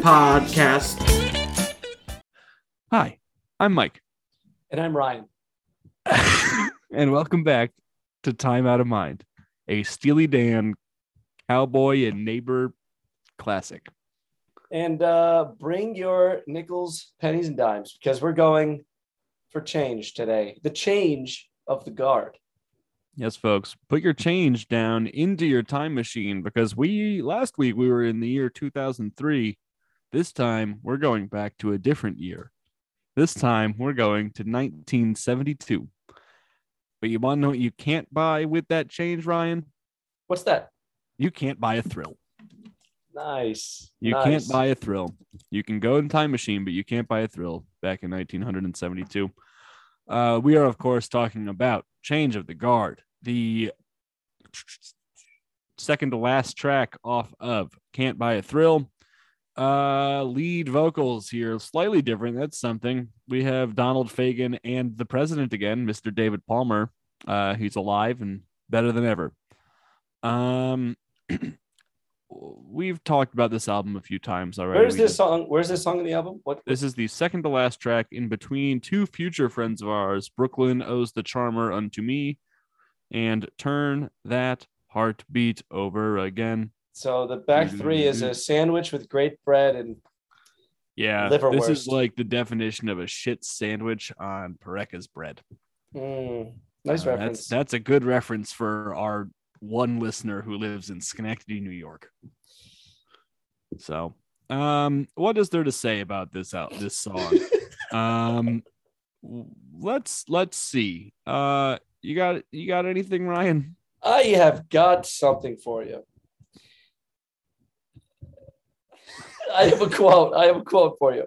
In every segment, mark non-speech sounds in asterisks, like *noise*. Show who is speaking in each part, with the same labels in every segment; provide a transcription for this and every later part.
Speaker 1: podcast.
Speaker 2: Hi, I'm Mike,
Speaker 3: And I'm Ryan. *laughs*
Speaker 2: and welcome back to Time Out of Mind, a Steely Dan cowboy and neighbor classic.
Speaker 3: And uh, bring your nickels, pennies, and dimes because we're going for change today. The change of the guard.
Speaker 2: Yes, folks, put your change down into your time machine because we last week we were in the year 2003. This time we're going back to a different year. This time we're going to 1972. But you want to know what you can't buy with that change, Ryan?
Speaker 3: What's that?
Speaker 2: You can't buy a thrill.
Speaker 3: Nice.
Speaker 2: You
Speaker 3: nice.
Speaker 2: can't buy a thrill. You can go in time machine, but you can't buy a thrill back in 1972. Uh, we are, of course, talking about Change of the Guard, the second to last track off of Can't Buy a Thrill. Uh, lead vocals here, slightly different. That's something. We have Donald Fagen and the president again, Mr. David Palmer. Uh, he's alive and better than ever. Um, *clears throat* we've talked about this album a few times already.
Speaker 3: Where's
Speaker 2: We
Speaker 3: this
Speaker 2: did-
Speaker 3: song? Where's this song in the album? What?
Speaker 2: this is the second to last track in between two future friends of ours. Brooklyn owes the charmer unto me, and turn that heartbeat over again.
Speaker 3: So the back three is a sandwich with great bread and
Speaker 2: Yeah, this is like the definition of a shit sandwich on Perreca's bread.
Speaker 3: mm, nice
Speaker 2: Uh,
Speaker 3: reference.
Speaker 2: That's that's a good reference for our one listener who lives in Schenectady, New York. So, um, what is there to say about this out this song? *laughs* um, let's let's see. Uh, you got you got anything, Ryan?
Speaker 3: I have got something for you. I have a quote. I have a quote for you.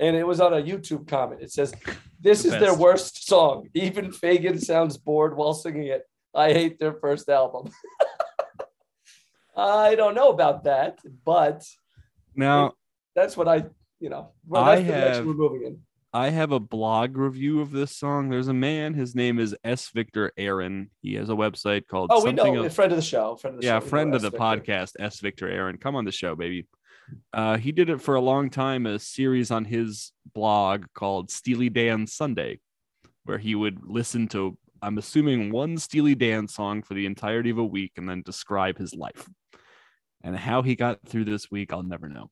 Speaker 3: And it was on a YouTube comment. It says, This
Speaker 2: The
Speaker 3: is their worst song. Even Fagen sounds bored while singing it. I hate their first album. *laughs* I don't know about that, but
Speaker 2: Now,
Speaker 3: that's what I, you know, well,
Speaker 2: I
Speaker 3: that's the direction
Speaker 2: have-
Speaker 3: we're moving in.
Speaker 2: I have a blog review of this song. There's a man. His name is S. Victor Aaron. He has a website called
Speaker 3: Oh, we know.
Speaker 2: of-
Speaker 3: A friend of the show. Friend of the
Speaker 2: yeah,
Speaker 3: show.
Speaker 2: Friend of the podcast, S. Victor Aaron. Come on the show, baby. Uh, he did it for a long time, a series on his blog called Steely Dan Sunday, where he would listen to, I'm assuming, one Steely Dan song for the entirety of a week and then describe his life. And how he got through this week, I'll never know.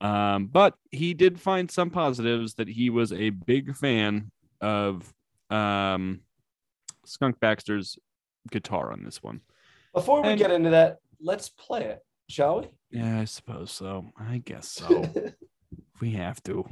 Speaker 2: Um, but he did find some positives that he was a big fan of um, Skunk Baxter's guitar on this one.
Speaker 3: Before we
Speaker 2: And-
Speaker 3: get into that, let's play it, shall we?
Speaker 2: Yeah, I suppose so. I guess so. *laughs* we have to.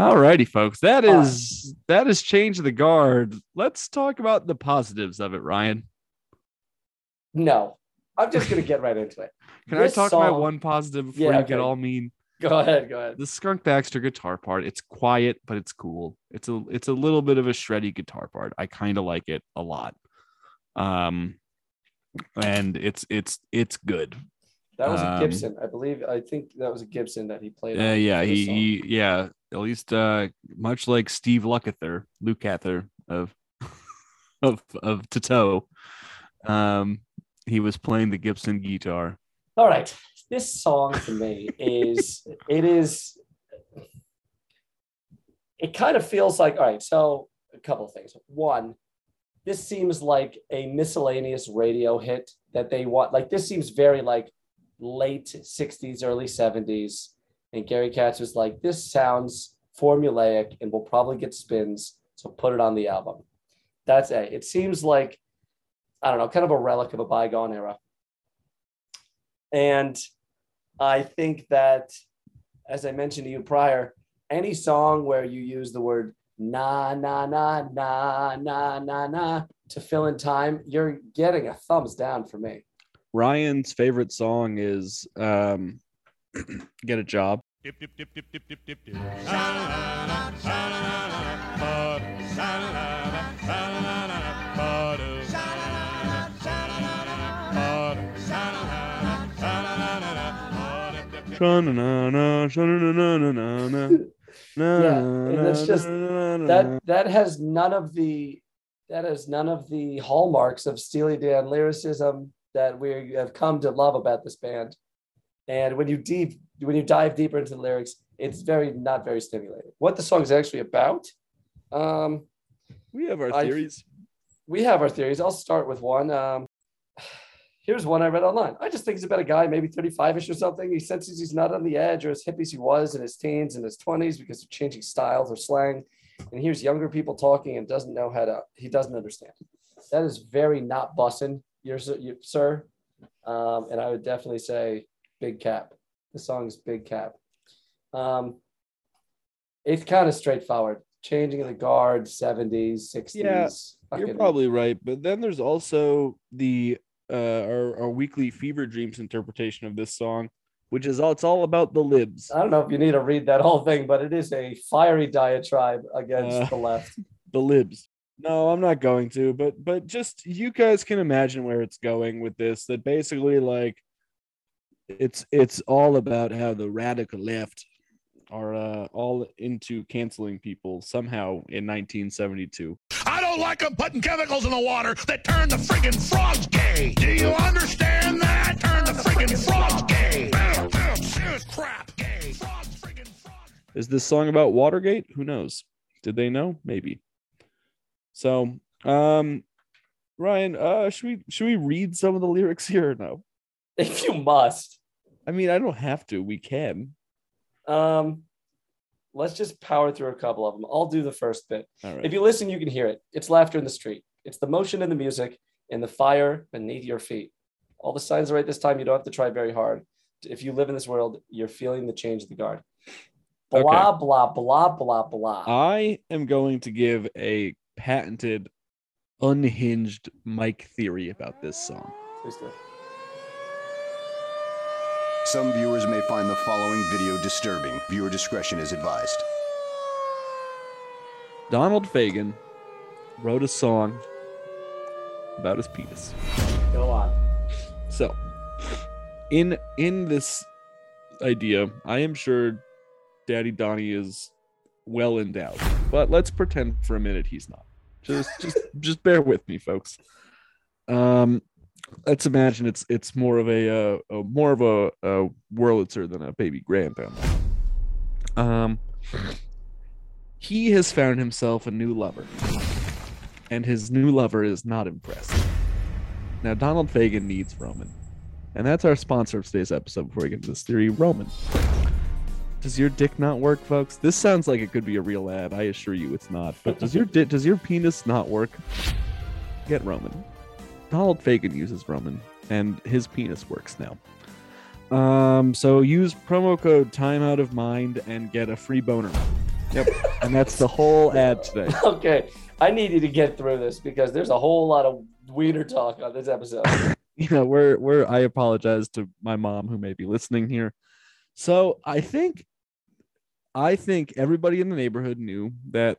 Speaker 4: All
Speaker 2: righty, folks. That is that is change the guard. Let's talk about the positives of it, Ryan.
Speaker 3: No, I'm just gonna get right into it. *laughs*
Speaker 2: Can
Speaker 3: This
Speaker 2: I talk about
Speaker 3: song-
Speaker 2: one positive before
Speaker 3: Yeah,
Speaker 2: you get all mean?
Speaker 3: Go ahead. Go ahead.
Speaker 2: The Skunk Baxter guitar part. It's quiet, but it's cool. It's a it's a little bit of a shreddy guitar part. I kind of like it a lot. Um, and it's it's it's good.
Speaker 3: That was a
Speaker 2: Um,
Speaker 3: Gibson, I believe. I think that was a Gibson that he played.
Speaker 2: Uh, yeah, he, he yeah, at least uh much like Steve Lukather, Lukather of *laughs* of of Toto. Um he was playing the Gibson guitar.
Speaker 3: All right. This song to me is *laughs* it is it kind of feels like all right. So a couple of things. One, this seems like a miscellaneous radio hit that they want. Like this seems very like late '60s, early '70s, and Gary Katz was like, "This sounds formulaic and will probably get spins, so put it on the album." That's a. It seems like I don't know, kind of a relic of a bygone era. And I think that, as I mentioned to you prior, any song where you use the word na na na na na na na to fill in time, you're getting a thumbs down for me.
Speaker 2: Ryan's favorite song is um, *clears throat* "Get a Job."
Speaker 1: Dip, dip, dip, dip, dip, dip, dip, dip.
Speaker 3: Yeah, and it's just- That that has none of the that has none of the hallmarks of Steely Dan lyricism that we have come to love about this band. And when you deep when you dive deeper into the lyrics, it's very not very stimulating. What the song is actually about, um,
Speaker 2: we have our
Speaker 3: I-
Speaker 2: theories.
Speaker 3: we have our theories. I'll start with one. Um, *sighs* here's one I read online. I just think it's about a guy, maybe 35ish or something. He senses he's not on the edge or as hip as he was in his teens and his 20s because of changing styles or slang. And he hears younger people talking and doesn't know how to, he doesn't understand. That is very not bussin', your, you, sir. Um, and I would definitely say Big Cap. The song is Big Cap. Um, it's kind of straightforward. Changing of the guard, 70s, 60s.
Speaker 2: Yeah, You're probably right, but then there's also the uh our, our weekly fever dreams interpretation of this song, which is all it's all about the libs.
Speaker 3: I don't know if you need to read that whole thing, but it is a fiery diatribe against
Speaker 2: Uh,
Speaker 3: the left. *laughs*
Speaker 2: the libs. No, I'm not going to, but but just you guys can imagine where it's going with this. That basically like it's it's all about how the radical left are uh, all into canceling people somehow in 1972.
Speaker 1: I don't like them putting chemicals in the water that turn the friggin' frogs gay. Do you understand that? Turn the friggin' frogs gay. Serious crap. Gay. Frogs, friggin' frogs.
Speaker 2: Is this song about Watergate? Who knows? Did they know? Maybe. So, um, Ryan, uh, should we should we read some of the lyrics here or no?
Speaker 3: If you must,
Speaker 2: I mean, I don't have to. We can.
Speaker 3: um, let's just power through a couple of them. I'll do the first bit.
Speaker 2: Right.
Speaker 3: If you listen, you can hear it. It's laughter in the street. It's the motion in the music and the fire beneath your feet. All the signs are right this time. You don't have to try very hard. If you live in this world, you're feeling the change of the guard.
Speaker 2: Okay.
Speaker 3: Blah, blah, blah, blah, blah.
Speaker 2: I am going to give a patented, unhinged Mike theory about this song.
Speaker 5: Some viewers may find the following video disturbing. Viewer discretion is advised.
Speaker 2: Donald Fagen wrote a song about his penis.
Speaker 3: Go on.
Speaker 2: So, in in this idea, I am sure Daddy Donnie is well endowed, but let's pretend for a minute he's not. Just just just bear with me, folks. Um, let's imagine it's it's more of a, uh, a more of a, a Wurlitzer than a baby grandpa. Um, he has found himself a new lover, and his new lover is not impressed. Now, Donald Fagen needs Roman. And that's our sponsor of today's episode before we get into this theory Roman. Does your dick not work, folks? This sounds like it could be a real ad. I assure you it's not. But does your di- does your penis not work? Get Roman. Donald Fagen uses Roman, and his penis works now. Um, so use promo code time out of mind and get a free boner. Yep. and that's the whole ad today. *laughs*
Speaker 3: Okay. I need you to get through this because there's a whole lot of wiener talk on this episode. *laughs*
Speaker 2: you know, we're we're I apologize to my mom who may be listening here. So I think I think everybody in the neighborhood knew that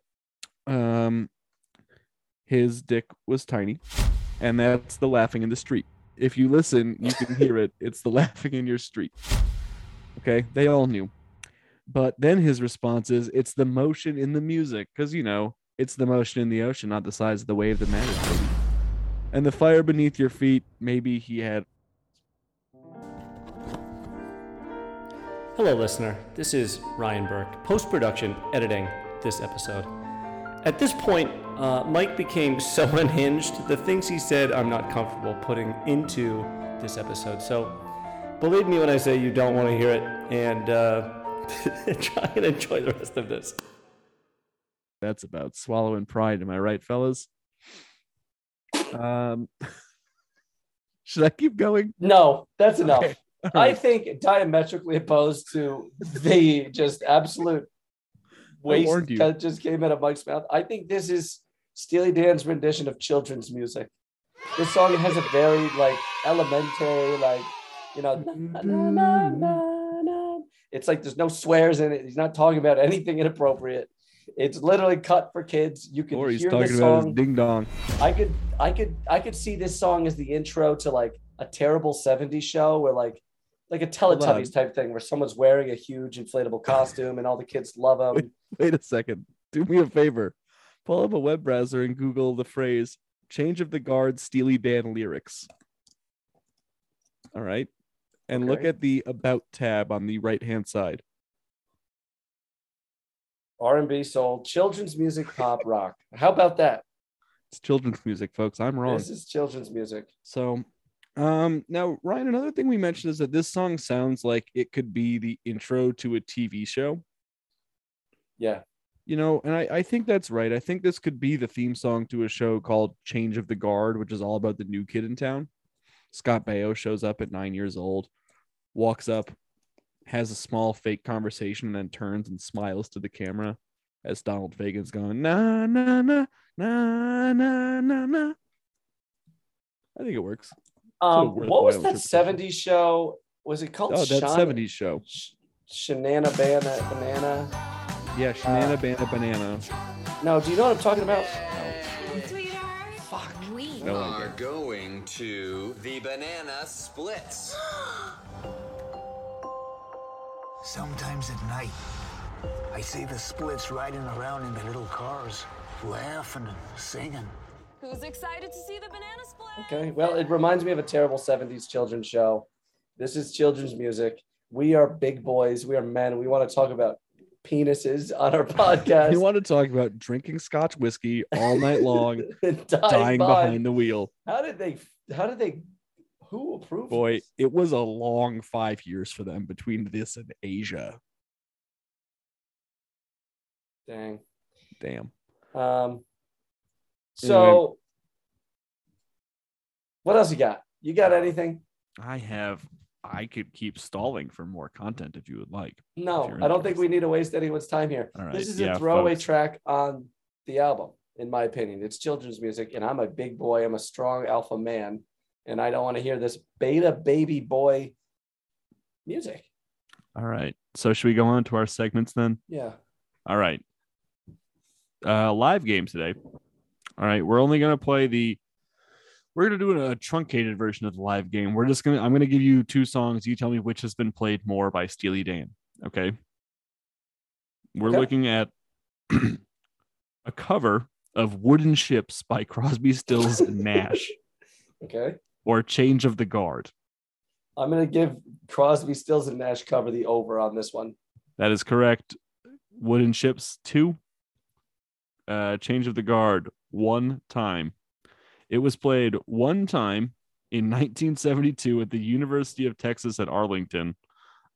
Speaker 2: um his dick was tiny, and that's the laughing in the street. If you listen, you can hear it. It's the *laughs* laughing in your street. Okay, they all knew. But then his response is it's the motion in the music, because you know, it's the motion in the ocean, not the size of the wave that matters, and the fire beneath your feet maybe he had
Speaker 6: Hello, listener. This is Ryan Burke, post production, editing, this episode. At this point, uh, Mike became *laughs* so unhinged, the things he said I'm not comfortable putting into this episode. So believe me when I say you don't want to hear it, and uh, *laughs* try and enjoy the rest of this.
Speaker 2: That's about swallowing pride. Am I right, fellas? Um, *laughs* should I keep going?
Speaker 3: No, that's enough.
Speaker 2: Okay.
Speaker 3: I think diametrically opposed to the just absolute waste that just came out of Mike's mouth. I think this is Steely Dan's rendition of children's music. This song has a very like elementary, like you know, na, na, na, na, na. it's like there's no swears in it. He's not talking about anything inappropriate. It's literally cut for kids. You can
Speaker 2: Or he's
Speaker 3: hear the
Speaker 2: talking about
Speaker 3: song.
Speaker 2: ding dong.
Speaker 3: I could, I could, I could see this song as the intro to like a terrible '70s show where like, like a Teletubbies type thing where someone's wearing a huge inflatable costume and all the kids love *laughs* them.
Speaker 2: Wait a second. Do me a favor. Pull up a web browser and Google the phrase "Change of the Guard" Steely Dan lyrics. All right, and look at the About tab on the right hand side.
Speaker 3: R&B, soul, children's music, pop, rock. How about that?
Speaker 2: It's children's music, folks. I'm wrong.
Speaker 3: This is children's music.
Speaker 2: So, um, now Ryan, another thing we mentioned is that this song sounds like it could be the intro to a TV show.
Speaker 3: Yeah,
Speaker 2: You know, and I, I think that's right. I think this could be the theme song to a show called Change of the Guard, which is all about the new kid in town. Scott Baio shows up at nine years old, walks up, has a small fake conversation, and then turns and smiles to the camera as Donald Fagen's going, na na na na na na na. I think it works.
Speaker 3: Um, what was
Speaker 2: worthwhile
Speaker 3: that
Speaker 2: interpretation.
Speaker 3: '70s show? Was it called?
Speaker 2: Oh, that
Speaker 3: Shana-
Speaker 2: 70s show.
Speaker 3: Sh- Shanana Bana Banana.
Speaker 2: Yeah, Shanana Bana Banana.
Speaker 3: No, do you know what I'm talking about?
Speaker 7: Sweetheart,
Speaker 3: Fuck.
Speaker 7: we
Speaker 2: No
Speaker 8: are
Speaker 2: idea.
Speaker 8: going to the banana splits.
Speaker 9: Sometimes at night, I see the splits riding around in their little cars, laughing and singing.
Speaker 7: Who's excited to see the banana split?
Speaker 3: Okay. Well, it reminds me of a terrible 70s children's show. This is children's music. We are big boys. We are men. We want to talk about penises on our *laughs* podcast.
Speaker 2: You want to talk about drinking Scotch whiskey all night long, *laughs*
Speaker 3: and
Speaker 2: dying behind the wheel.
Speaker 3: How did they? How did they? Who approved?
Speaker 2: Boy,
Speaker 3: this?
Speaker 2: it was a long five years for them between this and Aja.
Speaker 3: Dang.
Speaker 2: Damn.
Speaker 3: Um. So, what else you got? You got anything?
Speaker 2: I have. I could keep stalling for more content if you would like.
Speaker 3: No, I don't think we need to waste anyone's time here.
Speaker 2: Right,
Speaker 3: This is
Speaker 2: yeah,
Speaker 3: a throwaway
Speaker 2: folks.
Speaker 3: track on the album, in my opinion. It's children's music, and I'm a big boy. I'm a strong alpha man, and I don't want to hear this beta baby boy music.
Speaker 2: All right. So should we go on to our segments then?
Speaker 3: Yeah.
Speaker 2: All right. Uh live game today. All right, we're only gonna play the we're gonna do a truncated version of the live game. We're just gonna I'm gonna give you two songs. You tell me which has been played more by Steely Dan. Okay. We're
Speaker 3: Okay.
Speaker 2: looking at *clears throat* a cover of Wooden Ships by Crosby, Stills, and Nash, *laughs*
Speaker 3: Okay.
Speaker 2: or Change of the Guard.
Speaker 3: I'm gonna give Crosby, Stills, and Nash cover the over on this one.
Speaker 2: That is correct. Wooden Ships two. Uh, Change of the Guard one time. It was played one time in *laughs* 1972 at the University of Texas at Arlington,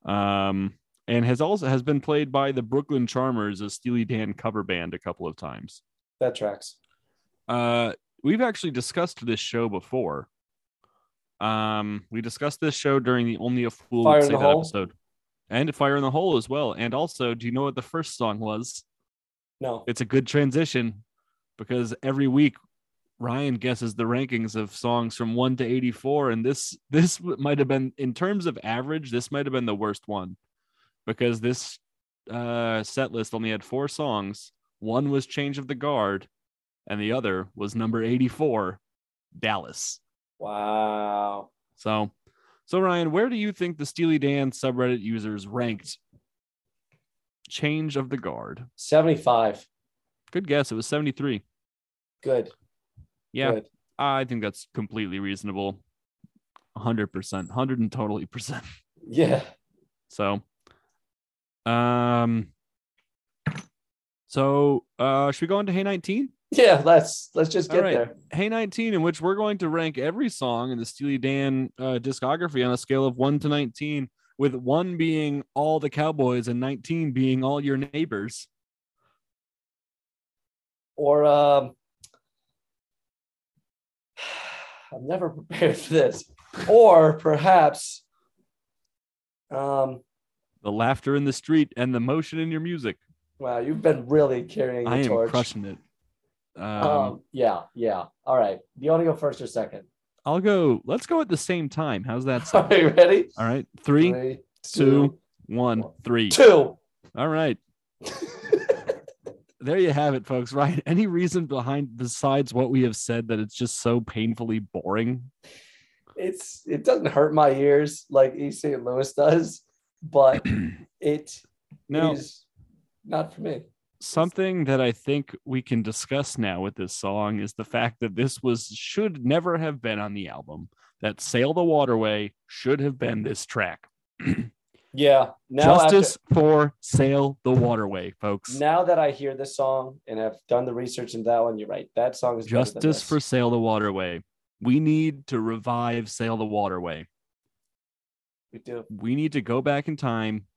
Speaker 2: um, and has also has been played by the Brooklyn Charmers, a Steely Dan cover band, a couple of times.
Speaker 3: That tracks.
Speaker 2: Uh, we've actually discussed this show before. Um, we discussed this show during the Only a Fool
Speaker 3: Fire
Speaker 2: Would Say That
Speaker 3: Hole?
Speaker 2: episode, and Fire in the Hole as well. And also, do you know what the first song was?
Speaker 3: No.
Speaker 2: It's a good transition because every week Ryan guesses the rankings of songs from one to eighty-four, and this this might have been in terms of average. This might have been the worst one because this uh, set list only had four songs. One was Change of the Guard, and the other was number 84, Dallas.
Speaker 3: Wow.
Speaker 2: So, so Ryan, where do you think the Steely Dan subreddit users ranked Change of the Guard?
Speaker 3: 75.
Speaker 2: Good guess. It was 73.
Speaker 3: Good.
Speaker 2: Yeah,
Speaker 3: Good.
Speaker 2: I think that's completely reasonable. 100%, 100 and totally percent. *laughs*
Speaker 3: Yeah.
Speaker 2: So, um, So uh should we go into Hey 19?
Speaker 3: Yeah, let's let's just get
Speaker 2: right.
Speaker 3: there.
Speaker 2: Hey 19, in which we're going to rank every song in the Steely Dan uh, discography on a scale of 1 to 19, with 1 being all the cowboys and 19 being all your neighbors.
Speaker 3: Or um I'm never *laughs* prepared for this. Or perhaps um
Speaker 2: The laughter in the street and the motion in your music.
Speaker 3: wow, you've been really carrying the
Speaker 2: I am
Speaker 3: torch.
Speaker 2: crushing it. Um,
Speaker 3: Um, yeah, yeah. All right. Do you want to go first or second?
Speaker 2: I'll go. Let's go at the same time. How's that *laughs*
Speaker 3: Are you ready?
Speaker 2: All right. Three,
Speaker 3: Three,
Speaker 2: two, one, three.
Speaker 3: two.
Speaker 2: All right. *laughs* There you have it, folks. Right. Any reason behind besides what we have said that it's just so painfully boring?
Speaker 3: it's it doesn't hurt my ears like East St. Louis does, but *clears throat* it
Speaker 2: Now,
Speaker 3: is not for me.
Speaker 2: something that I think we can discuss now with this song is the fact that this was should never have been on the album. That Sail the Waterway should have been this track. *clears throat*
Speaker 3: Yeah. Now
Speaker 2: Justice for Sail the Waterway, folks.
Speaker 3: now that I hear this song and have done the research in that one, you're right. That song is
Speaker 2: Justice for Sail the Waterway. We need to revive Sail the Waterway.
Speaker 3: we do.
Speaker 2: We need to go back in time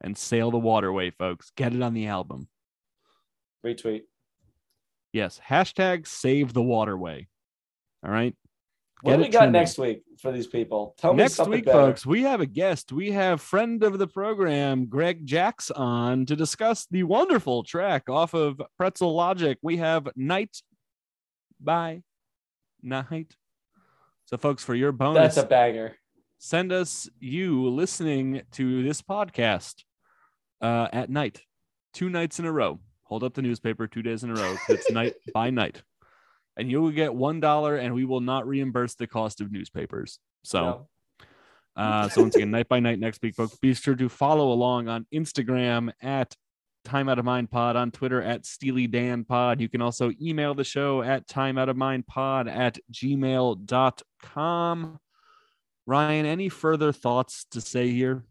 Speaker 2: and sail the waterway, folks. Get it on the album.
Speaker 3: Retweet.
Speaker 2: Yes. Hashtag save the waterway. All right.
Speaker 3: What do we got
Speaker 2: trending.
Speaker 3: next week for these people? Tell me
Speaker 2: Next
Speaker 3: something
Speaker 2: week,
Speaker 3: better.
Speaker 2: folks, we have a guest. We have friend of the program, Greg Jacks, on to discuss the wonderful track off of Pretzel Logic. We have Night by Night. So, folks, for your bonus,
Speaker 3: That's a banger.
Speaker 2: send us you listening to this podcast uh, at night, two nights in a row. Hold up the newspaper two days in a row. It's *laughs* night by night. And you will get one dollar, and we will not reimburse the cost of newspapers. So,
Speaker 3: No.
Speaker 2: uh, so once again, night by night next week, folks. Be sure to follow along on Instagram at Time Out of Mind Pod, on Twitter at Steely Dan Pod. You can also email the show at Time Out of Mind Pod at gmail.com. Ryan, any further thoughts to say here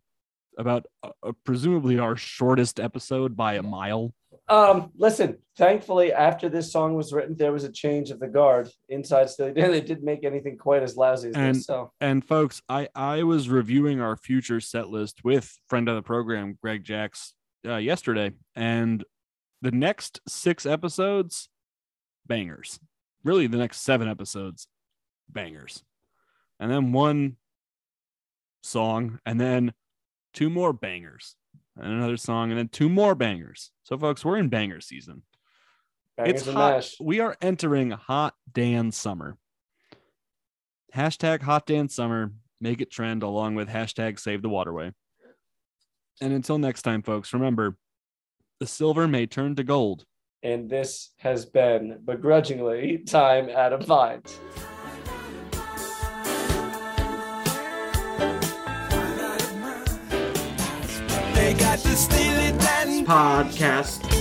Speaker 2: about uh, presumably our shortest episode by a mile?
Speaker 3: Um, listen, thankfully, after this song was written, there was a change of the guard inside Steely Dan. *laughs* They didn't make anything quite as lousy as
Speaker 2: And-
Speaker 3: this. So
Speaker 2: And folks, I I was reviewing our future set list with friend of the program Greg Jacks uh, yesterday, and the next six episodes, bangers. Really, the next seven episodes, bangers, and then one song, and then two more bangers, and another song, and then two more bangers. So, folks, we're in banger season.
Speaker 3: bangers
Speaker 2: it's hot.
Speaker 3: mash.
Speaker 2: We are entering hot Dan summer. Hashtag hot Dan summer. Make it trend along with hashtag save the waterway. And until next time, folks, remember the silver may turn to gold.
Speaker 3: And this has been begrudgingly time out of mind.
Speaker 6: Podcast.